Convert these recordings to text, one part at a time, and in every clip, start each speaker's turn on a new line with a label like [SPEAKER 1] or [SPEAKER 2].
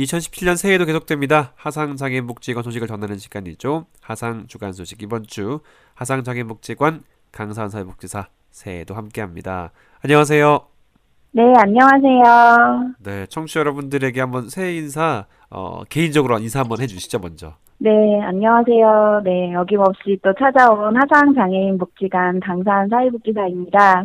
[SPEAKER 1] 2017년 새해도 계속됩니다. 하상장애인복지관 소식을 전하는 시간이죠. 하상 주간 소식 이번 주 하상장애인복지관 강사원 사회복지사 새해도 함께합니다. 안녕하세요.
[SPEAKER 2] 네, 안녕하세요.
[SPEAKER 1] 네, 청취자 여러분들에게 한번 새해 인사 어, 개인적으로 인사 한번 해주시죠 먼저.
[SPEAKER 2] 네, 안녕하세요. 네, 어김없이 또 찾아온 하상장애인복지관 강사원 사회복지사입니다.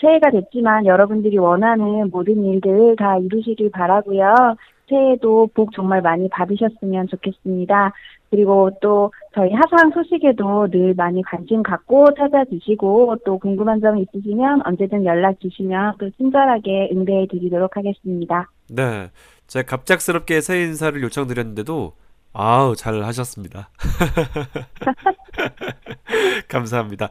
[SPEAKER 2] 새해가 됐지만 여러분들이 원하는 모든 일들 다 이루시길 바라고요. 새해도 복 정말 많이 받으셨으면 좋겠습니다. 그리고 또 저희 하상 소식에도 늘 많이 관심 갖고 찾아주시고 또 궁금한 점 있으시면 언제든 연락 주시면 또 친절하게 응대해 드리도록 하겠습니다.
[SPEAKER 1] 네. 제가 갑작스럽게 새해 인사를 요청드렸는데도 아우 잘 하셨습니다. 감사합니다.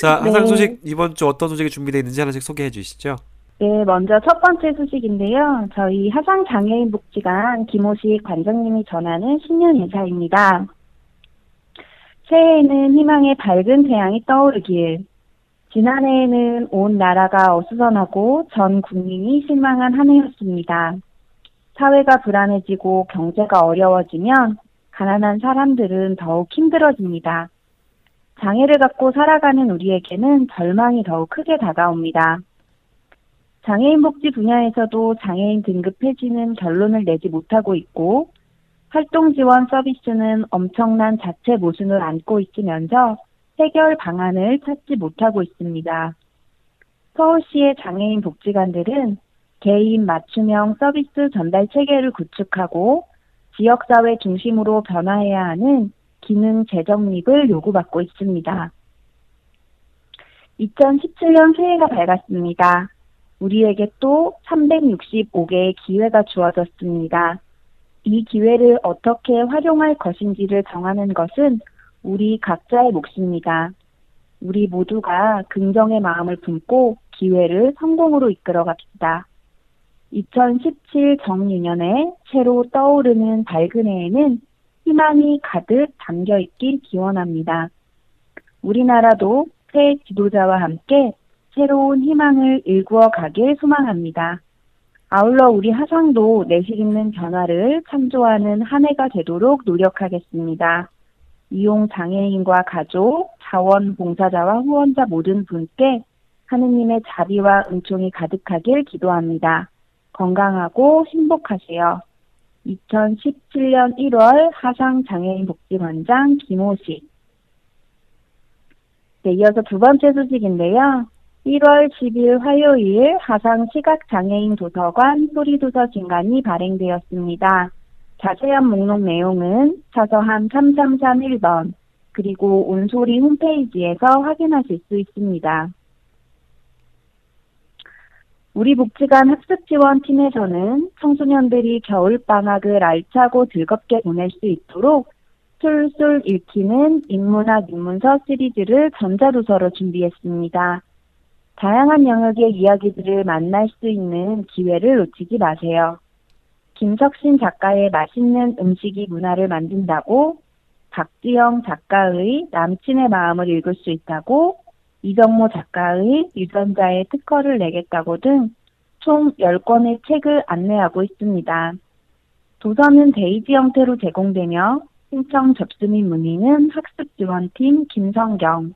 [SPEAKER 1] 자 하상 네. 소식 이번 주 어떤 소식이 준비되어 있는지 하나씩 소개해 주시죠.
[SPEAKER 2] 네, 먼저 첫 번째 소식인데요. 저희 하상장애인복지관 김호식 관장님이 전하는 신년 인사입니다. 새해에는 희망의 밝은 태양이 떠오르길. 지난해에는 온 나라가 어수선하고 전 국민이 실망한 한 해였습니다. 사회가 불안해지고 경제가 어려워지면 가난한 사람들은 더욱 힘들어집니다. 장애를 갖고 살아가는 우리에게는 절망이 더욱 크게 다가옵니다. 장애인 복지 분야에서도 장애인 등급 폐지는 결론을 내지 못하고 있고 활동 지원 서비스는 엄청난 자체 모순을 안고 있으면서 해결 방안을 찾지 못하고 있습니다. 서울시의 장애인 복지관들은 개인 맞춤형 서비스 전달 체계를 구축하고 지역사회 중심으로 변화해야 하는 기능 재정립을 요구받고 있습니다. 2017년 새해가 밝았습니다. 우리에게 또 365개의 기회가 주어졌습니다. 이 기회를 어떻게 활용할 것인지를 정하는 것은 우리 각자의 몫입니다. 우리 모두가 긍정의 마음을 품고 기회를 성공으로 이끌어 갑시다. 2017 정유년에 새로 떠오르는 밝은 해에는 희망이 가득 담겨 있길 기원합니다. 우리나라도 새 지도자와 함께 새로운 희망을 일구어 가길 소망합니다. 아울러 우리 하상도 내실 있는 변화를 참조하는 한 해가 되도록 노력하겠습니다. 이용 장애인과 가족, 자원봉사자와 후원자 모든 분께 하느님의 자비와 은총이 가득하길 기도합니다. 건강하고 행복하세요. 2017년 1월 하상장애인 복지관장 김호식. 네, 이어서 두 번째 소식인데요. 1월 10일 화요일 하상 시각장애인 도서관 소리도서 진간이 발행되었습니다. 자세한 목록 내용은 차서한 3331번 그리고 온소리 홈페이지에서 확인하실 수 있습니다. 우리 복지관 학습지원팀에서는 청소년들이 겨울방학을 알차고 즐겁게 보낼 수 있도록 술술 읽히는 인문학 인문서 시리즈를 전자도서로 준비했습니다. 다양한 영역의 이야기들을 만날 수 있는 기회를 놓치지 마세요. 김석신 작가의 맛있는 음식이 문화를 만든다고 박지영 작가의 남친의 마음을 읽을 수 있다고 이정모 작가의 유전자의 특허를 내겠다고 등 총 10권의 책을 안내하고 있습니다. 도서는 데이지 형태로 제공되며 신청 접수 및 문의는 학습지원팀 김성경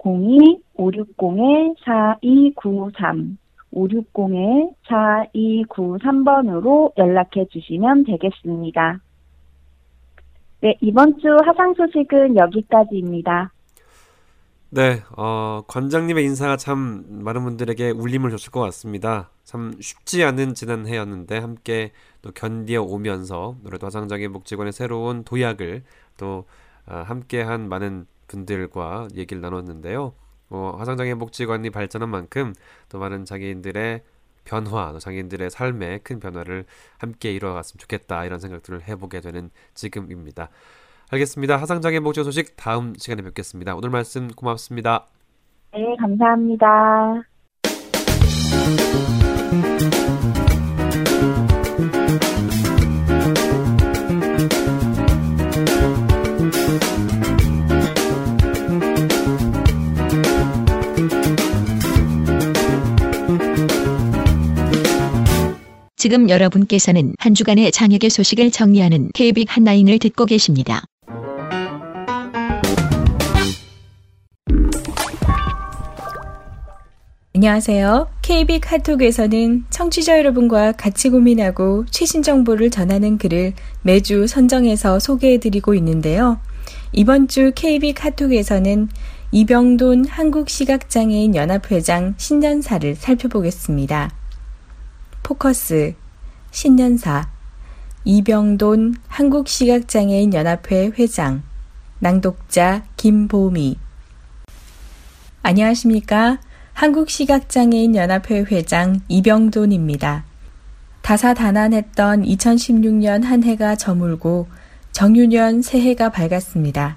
[SPEAKER 2] 02-560-4293 560-4293번으로 연락해 주시면 되겠습니다. 네, 이번 주 하상 소식은 여기까지입니다.
[SPEAKER 1] 네, 어, 관장님의 인사가 참 많은 분들에게 울림을 줬을 것 같습니다. 참 쉽지 않은 지난해였는데 함께 또 견디어 오면서 노래도 화상장애인 복지관의 새로운 도약을 또 어, 함께한 많은 분들과 얘기를 나눴는데요. 어, 화상장애인 복지관이 발전한 만큼 또 많은 장애인들의 변화, 장애인들의 삶에 큰 변화를 함께 이루어갔으면 좋겠다 이런 생각들을 해보게 되는 지금입니다. 알겠습니다. 화상장애인 복지 소식 다음 시간에 뵙겠습니다. 오늘 말씀 고맙습니다.
[SPEAKER 2] 네, 감사합니다.
[SPEAKER 3] 지금 여러분께서는 한 주간의 장혁의 소식을 정리하는 KBIC 한라인을 듣고 계십니다.
[SPEAKER 4] 안녕하세요. KB 카톡에서는 청취자 여러분과 같이 고민하고 최신 정보를 전하는 글을 매주 선정해서 소개해드리고 있는데요. 이번 주 KB 카톡에서는 이병돈 한국시각장애인 연합회장 신년사를 살펴보겠습니다. 포커스 신년사 이병돈 한국시각장애인 연합회 회장 낭독자 김보미 안녕하십니까? 한국시각장애인 연합회 회장 이병돈입니다. 다사다난했던 2016년 한 해가 저물고 정유년 새해가 밝았습니다.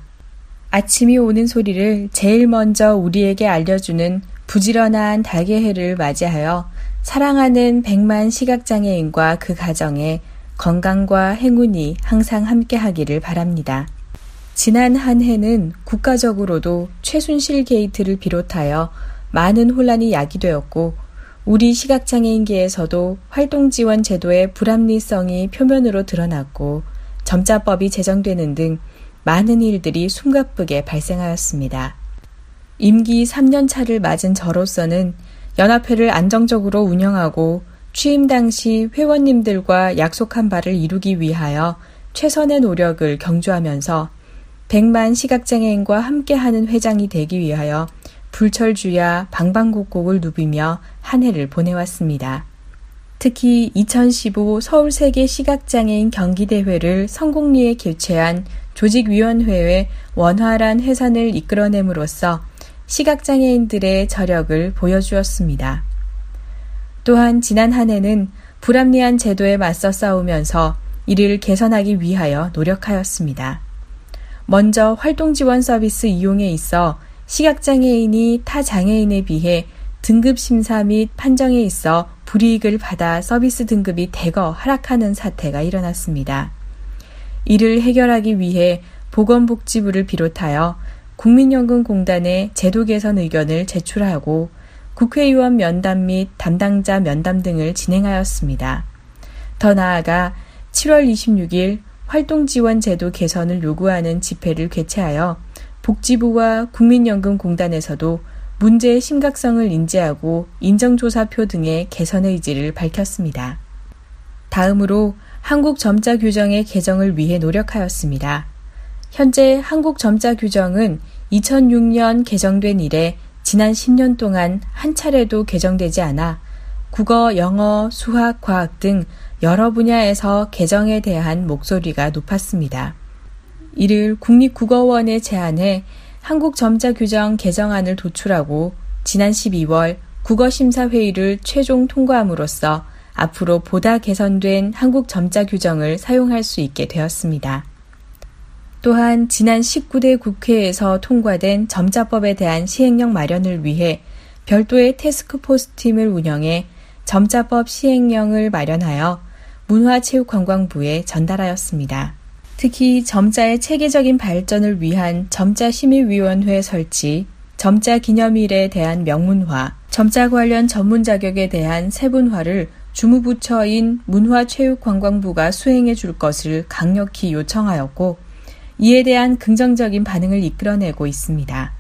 [SPEAKER 4] 아침이 오는 소리를 제일 먼저 우리에게 알려주는 부지런한 달개해를 맞이하여 사랑하는 백만 시각장애인과 그 가정에 건강과 행운이 항상 함께하기를 바랍니다. 지난 한 해는 국가적으로도 최순실 게이트를 비롯하여 많은 혼란이 야기되었고 우리 시각장애인계에서도 활동 지원 제도의 불합리성이 표면으로 드러났고 점자법이 제정되는 등 많은 일들이 숨가쁘게 발생하였습니다. 임기 3년 차를 맞은 저로서는 연합회를 안정적으로 운영하고 취임 당시 회원님들과 약속한 바를 이루기 위하여 최선의 노력을 경주하면서 100만 시각장애인과 함께하는 회장이 되기 위하여 불철주야 방방곡곡을 누비며 한 해를 보내왔습니다. 특히 2015 서울세계 시각장애인 경기대회를 성공리에 개최한 조직위원회의 원활한 해산을 이끌어냄으로써 시각장애인들의 저력을 보여주었습니다. 또한 지난 한 해는 불합리한 제도에 맞서 싸우면서 이를 개선하기 위하여 노력하였습니다. 먼저 활동 지원 서비스 이용에 있어 시각장애인이 타 장애인에 비해 등급 심사 및 판정에 있어 불이익을 받아 서비스 등급이 대거 하락하는 사태가 일어났습니다. 이를 해결하기 위해 보건복지부를 비롯하여 국민연금공단에 제도 개선 의견을 제출하고 국회의원 면담 및 담당자 면담 등을 진행하였습니다. 더 나아가 7월 26일 활동지원제도 개선을 요구하는 집회를 개최하여 복지부와 국민연금공단에서도 문제의 심각성을 인지하고 인정조사표 등의 개선 의지를 밝혔습니다. 다음으로 한국 점자 규정의 개정을 위해 노력하였습니다. 현재 한국 점자 규정은 2006년 개정된 이래 지난 10년 동안 한 차례도 개정되지 않아 국어, 영어, 수학, 과학 등 여러 분야에서 개정에 대한 목소리가 높았습니다. 이를 국립국어원에 제안해 한국점자규정 개정안을 도출하고 지난 12월 국어심사회의를 최종 통과함으로써 앞으로 보다 개선된 한국점자규정을 사용할 수 있게 되었습니다. 또한 지난 19대 국회에서 통과된 점자법에 대한 시행령 마련을 위해 별도의 테스크포스 팀을 운영해 점자법 시행령을 마련하여 문화체육관광부에 전달하였습니다. 특히 점자의 체계적인 발전을 위한 점자심의위원회 설치, 점자 기념일에 대한 명문화, 점자 관련 전문 자격에 대한 세분화를 주무부처인 문화체육관광부가 수행해 줄 것을 강력히 요청하였고, 이에 대한 긍정적인 반응을 이끌어내고 있습니다.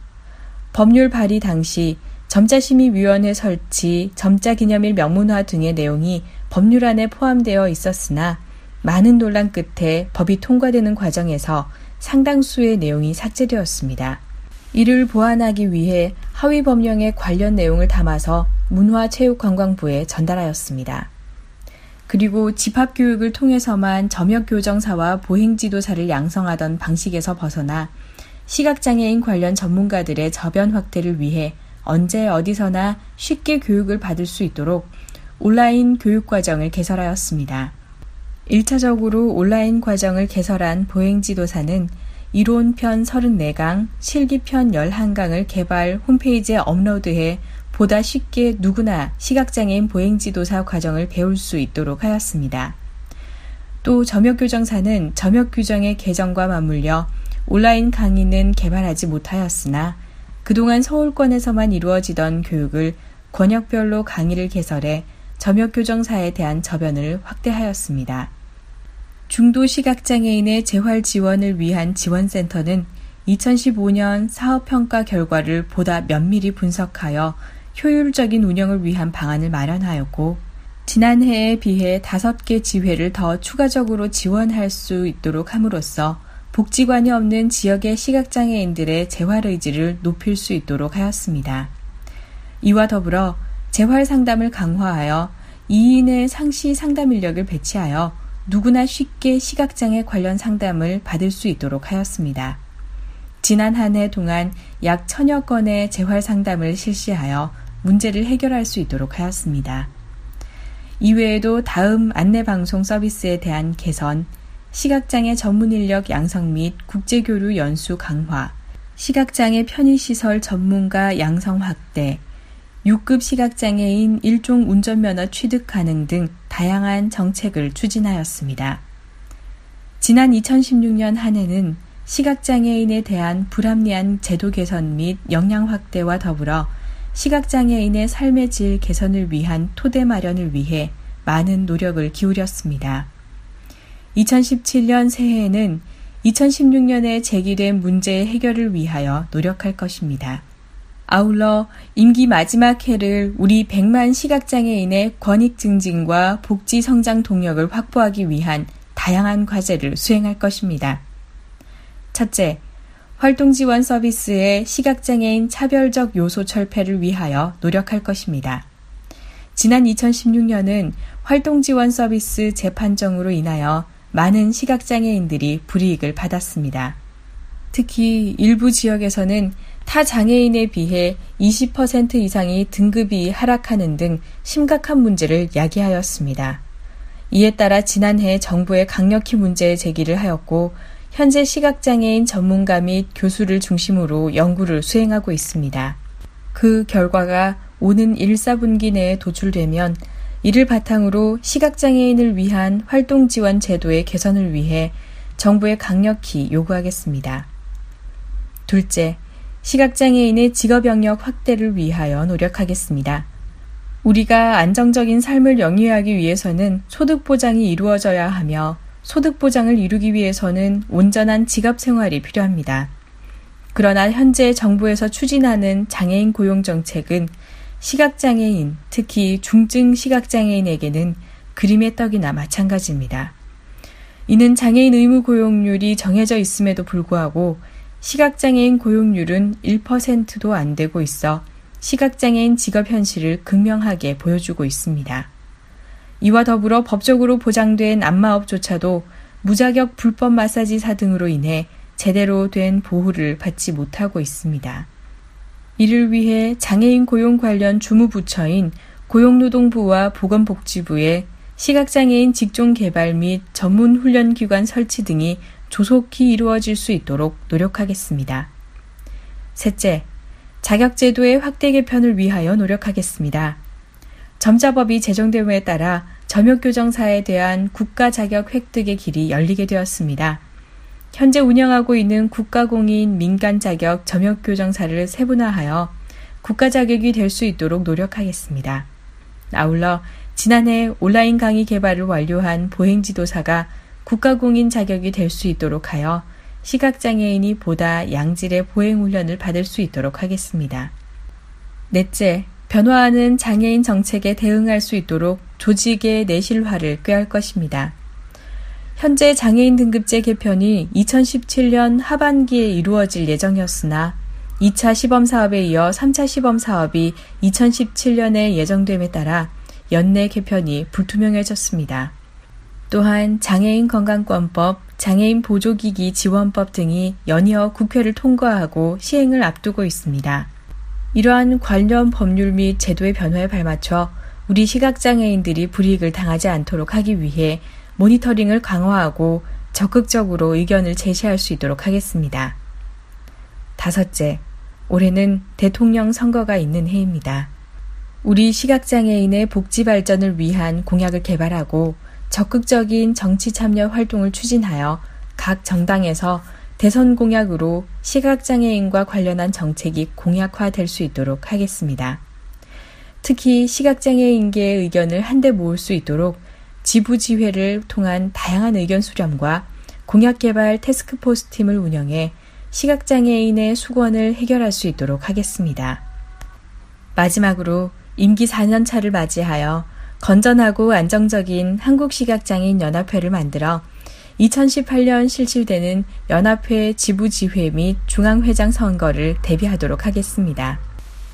[SPEAKER 4] 법률 발의 당시 점자심의위원회 설치, 점자기념일 명문화 등의 내용이 법률안에 포함되어 있었으나 많은 논란 끝에 법이 통과되는 과정에서 상당수의 내용이 삭제되었습니다. 이를 보완하기 위해 하위 법령의 관련 내용을 담아서 문화체육관광부에 전달하였습니다. 그리고 집합교육을 통해서만 점역교정사와 보행지도사를 양성하던 방식에서 벗어나 시각장애인 관련 전문가들의 저변 확대를 위해 언제 어디서나 쉽게 교육을 받을 수 있도록 온라인 교육 과정을 개설하였습니다. 1차적으로 온라인 과정을 개설한 보행지도사는 이론편 34강, 실기편 11강을 개발 홈페이지에 업로드해 보다 쉽게 누구나 시각장애인 보행지도사 과정을 배울 수 있도록 하였습니다. 또 점역교정사는 점역규정의 개정과 맞물려 온라인 강의는 개발하지 못하였으나 그동안 서울권에서만 이루어지던 교육을 권역별로 강의를 개설해 점역교정사에 대한 저변을 확대하였습니다. 중도 시각장애인의 재활 지원을 위한 지원센터는 2015년 사업평가 결과를 보다 면밀히 분석하여 효율적인 운영을 위한 방안을 마련하였고, 지난해에 비해 5개 지회를 더 추가적으로 지원할 수 있도록 함으로써 복지관이 없는 지역의 시각장애인들의 재활 의지를 높일 수 있도록 하였습니다. 이와 더불어 재활 상담을 강화하여 2인의 상시 상담 인력을 배치하여 누구나 쉽게 시각장애 관련 상담을 받을 수 있도록 하였습니다. 지난 한 해 동안 약 천여 건의 재활 상담을 실시하여 문제를 해결할 수 있도록 하였습니다. 이외에도 다음 안내방송 서비스에 대한 개선, 시각장애 전문 인력 양성 및 국제교류 연수 강화, 시각장애 편의시설 전문가 양성 확대, 6급 시각장애인 일종 운전면허 취득 가능 등 다양한 정책을 추진하였습니다. 지난 2016년 한 해는 시각장애인에 대한 불합리한 제도 개선 및 역량 확대와 더불어 시각장애인의 삶의 질 개선을 위한 토대 마련을 위해 많은 노력을 기울였습니다. 2017년 새해에는 2016년에 제기된 문제 해결을 위하여 노력할 것입니다. 아울러 임기 마지막 해를 우리 100만 시각장애인의 권익 증진과 복지 성장 동력을 확보하기 위한 다양한 과제를 수행할 것입니다. 첫째, 활동 지원 서비스의 시각장애인 차별적 요소 철폐를 위하여 노력할 것입니다. 지난 2016년은 활동 지원 서비스 재판정으로 인하여 많은 시각장애인들이 불이익을 받았습니다. 특히 일부 지역에서는 타 장애인에 비해 20% 이상이 등급이 하락하는 등 심각한 문제를 야기하였습니다. 이에 따라 지난해 정부에 강력히 문제 제기를 하였고 현재 시각장애인 전문가 및 교수를 중심으로 연구를 수행하고 있습니다. 그 결과가 오는 1, 4분기 내에 도출되면 이를 바탕으로 시각장애인을 위한 활동 지원 제도의 개선을 위해 정부에 강력히 요구하겠습니다. 둘째, 시각장애인의 직업 영역 확대를 위하여 노력하겠습니다. 우리가 안정적인 삶을 영위하기 위해서는 소득 보장이 이루어져야 하며 소득 보장을 이루기 위해서는 온전한 직업 생활이 필요합니다. 그러나 현재 정부에서 추진하는 장애인 고용 정책은 시각장애인, 특히 중증 시각장애인에게는 그림의 떡이나 마찬가지입니다. 이는 장애인 의무 고용률이 정해져 있음에도 불구하고 시각장애인 고용률은 1%도 안 되고 있어 시각장애인 직업 현실을 극명하게 보여주고 있습니다. 이와 더불어 법적으로 보장된 안마업조차도 무자격 불법 마사지사 등으로 인해 제대로 된 보호를 받지 못하고 있습니다. 이를 위해 장애인 고용 관련 주무부처인 고용노동부와 보건복지부에 시각장애인 직종 개발 및 전문 훈련 기관 설치 등이 조속히 이루어질 수 있도록 노력하겠습니다. 셋째, 자격제도의 확대 개편을 위하여 노력하겠습니다. 점자법이 제정됨에 따라 점역교정사에 대한 국가 자격 획득의 길이 열리게 되었습니다. 현재 운영하고 있는 국가공인 민간 자격 점역교정사를 세분화하여 국가 자격이 될 수 있도록 노력하겠습니다. 아울러 지난해 온라인 강의 개발을 완료한 보행지도사가 국가공인 자격이 될 수 있도록 하여 시각장애인이 보다 양질의 보행훈련을 받을 수 있도록 하겠습니다. 넷째, 변화하는 장애인 정책에 대응할 수 있도록 조직의 내실화를 꾀할 것입니다. 현재 장애인 등급제 개편이 2017년 하반기에 이루어질 예정이었으나 2차 시범 사업에 이어 3차 시범 사업이 2017년에 예정됨에 따라 연내 개편이 불투명해졌습니다. 또한 장애인 건강권법, 장애인 보조기기 지원법 등이 연이어 국회를 통과하고 시행을 앞두고 있습니다. 이러한 관련 법률 및 제도의 변화에 발맞춰 우리 시각장애인들이 불이익을 당하지 않도록 하기 위해 모니터링을 강화하고 적극적으로 의견을 제시할 수 있도록 하겠습니다. 다섯째, 올해는 대통령 선거가 있는 해입니다. 우리 시각장애인의 복지 발전을 위한 공약을 개발하고 적극적인 정치 참여 활동을 추진하여 각 정당에서 대선 공약으로 시각장애인과 관련한 정책이 공약화될 수 있도록 하겠습니다. 특히 시각장애인계의 의견을 한데 모을 수 있도록 지부지회를 통한 다양한 의견 수렴과 공약개발 테스크포스 팀을 운영해 시각장애인의 수건을 해결할 수 있도록 하겠습니다. 마지막으로 임기 4년차를 맞이하여 건전하고 안정적인 한국시각장애인 연합회를 만들어 2018년 실시되는 연합회 지부지회 및 중앙회장 선거를 대비하도록 하겠습니다.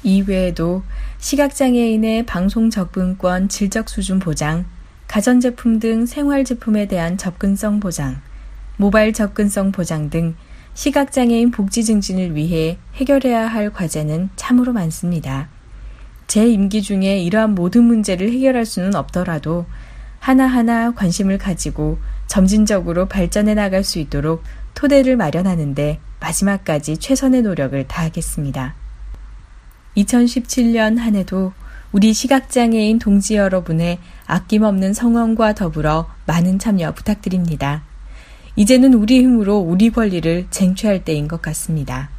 [SPEAKER 4] 이외에도 시각장애인의 방송 접근권 질적 수준 보장, 가전제품 등 생활제품에 대한 접근성 보장, 모바일 접근성 보장 등 시각장애인 복지 증진을 위해 해결해야 할 과제는 참으로 많습니다. 제 임기 중에 이러한 모든 문제를 해결할 수는 없더라도 하나하나 관심을 가지고 점진적으로 발전해 나갈 수 있도록 토대를 마련하는데 마지막까지 최선의 노력을 다하겠습니다. 2017년 한 해도 우리 시각장애인 동지 여러분의 아낌없는 성원과 더불어 많은 참여 부탁드립니다. 이제는 우리 힘으로 우리 권리를 쟁취할 때인 것 같습니다.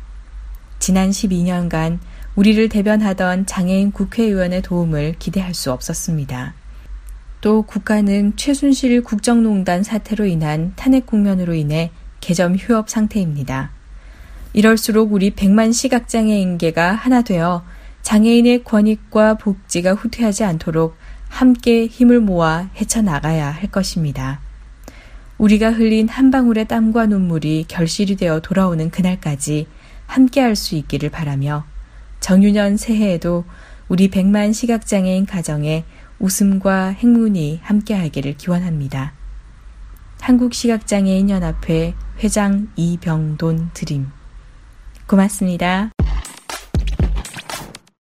[SPEAKER 4] 지난 12년간 우리를 대변하던 장애인 국회의원의 도움을 기대할 수 없었습니다. 또 국가는 최순실 국정농단 사태로 인한 탄핵 국면으로 인해 개점 휴업 상태입니다. 이럴수록 우리 100만 시각장애 인계가 하나 되어 장애인의 권익과 복지가 후퇴하지 않도록 함께 힘을 모아 헤쳐나가야 할 것입니다. 우리가 흘린 한 방울의 땀과 눈물이 결실이 되어 돌아오는 그날까지 함께 할 수 있기를 바라며 정유년 새해에도 우리 100만 시각장애인 가정에 웃음과 행운이 함께하기를 기원합니다. 한국시각장애인연합회 회장 이병돈 드림 고맙습니다.